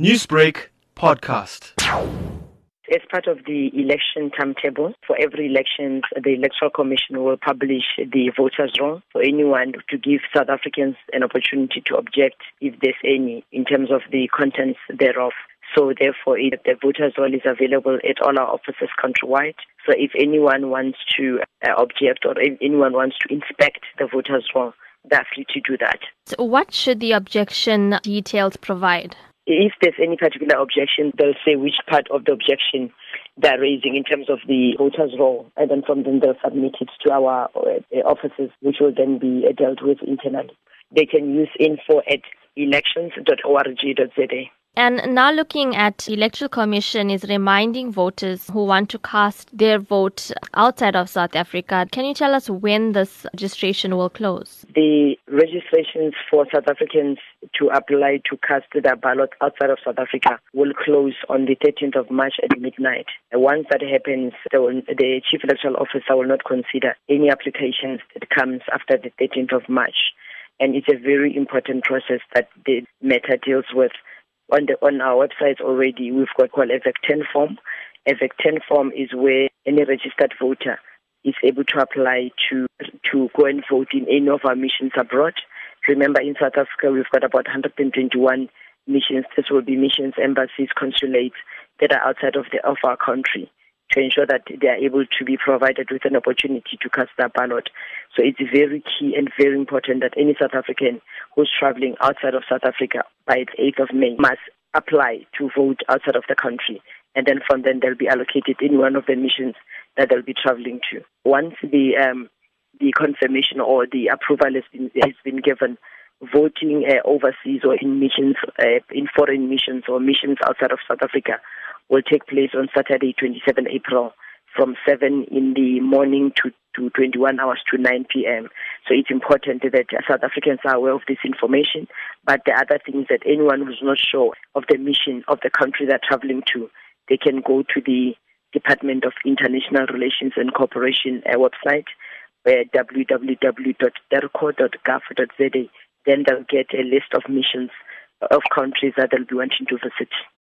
Newsbreak podcast. As part of the election timetable, for every election, the Electoral Commission will publish the voters' roll for anyone to give South Africans an opportunity to object, if there's any, in terms of the contents thereof. So therefore, it, the voters' roll is available at all our offices countrywide. So if anyone wants to uh, object or if anyone wants to inspect the voters' roll, they're free to do that. So what should the objection details provide? If there's any particular objection, they'll say which part of the objection they're raising in terms of the voters' roll, and then from then they'll submit it to our uh, offices, which will then be uh, dealt with internally. They can use info at elections.org.za. And now looking at the Electoral Commission is reminding voters who want to cast their vote outside of South Africa. Can you tell us when this registration will close? The registrations for South Africans to apply to cast their ballot outside of South Africa will close on the 13th of March at midnight. Once that happens, the, the Chief Electoral Officer will not consider any applications that comes after the 13th of March. And it's a very important process that the matter deals with on the on our website already. We've got called a VEC10 form. A VEC10 form is where any registered voter is able to apply to to go and vote in any of our missions abroad. Remember, in South Africa, we've got about 121 missions. This will be missions, embassies, consulates that are outside of the of our country to ensure that they are able to be provided with an opportunity to cast their ballot. So it's very key and very important that any South African who's traveling outside of South Africa by the 8th of May must apply to vote outside of the country. And then from then they'll be allocated in one of the missions that they'll be traveling to. Once the um, the confirmation or the approval has been has been given, voting uh, overseas or in missions, uh, in foreign missions or missions outside of South Africa will take place on Saturday, 27 April, from 7 in the morning to, to 21 hours to 9 p.m. So it's important that South Africans are aware of this information. But the other thing is that anyone who's not sure of the mission of the country they're traveling to, they can go to the Department of International Relations and Cooperation uh, website, uh, www.dirco.gov.za. Then they'll get a list of missions of countries that they'll be wanting to visit.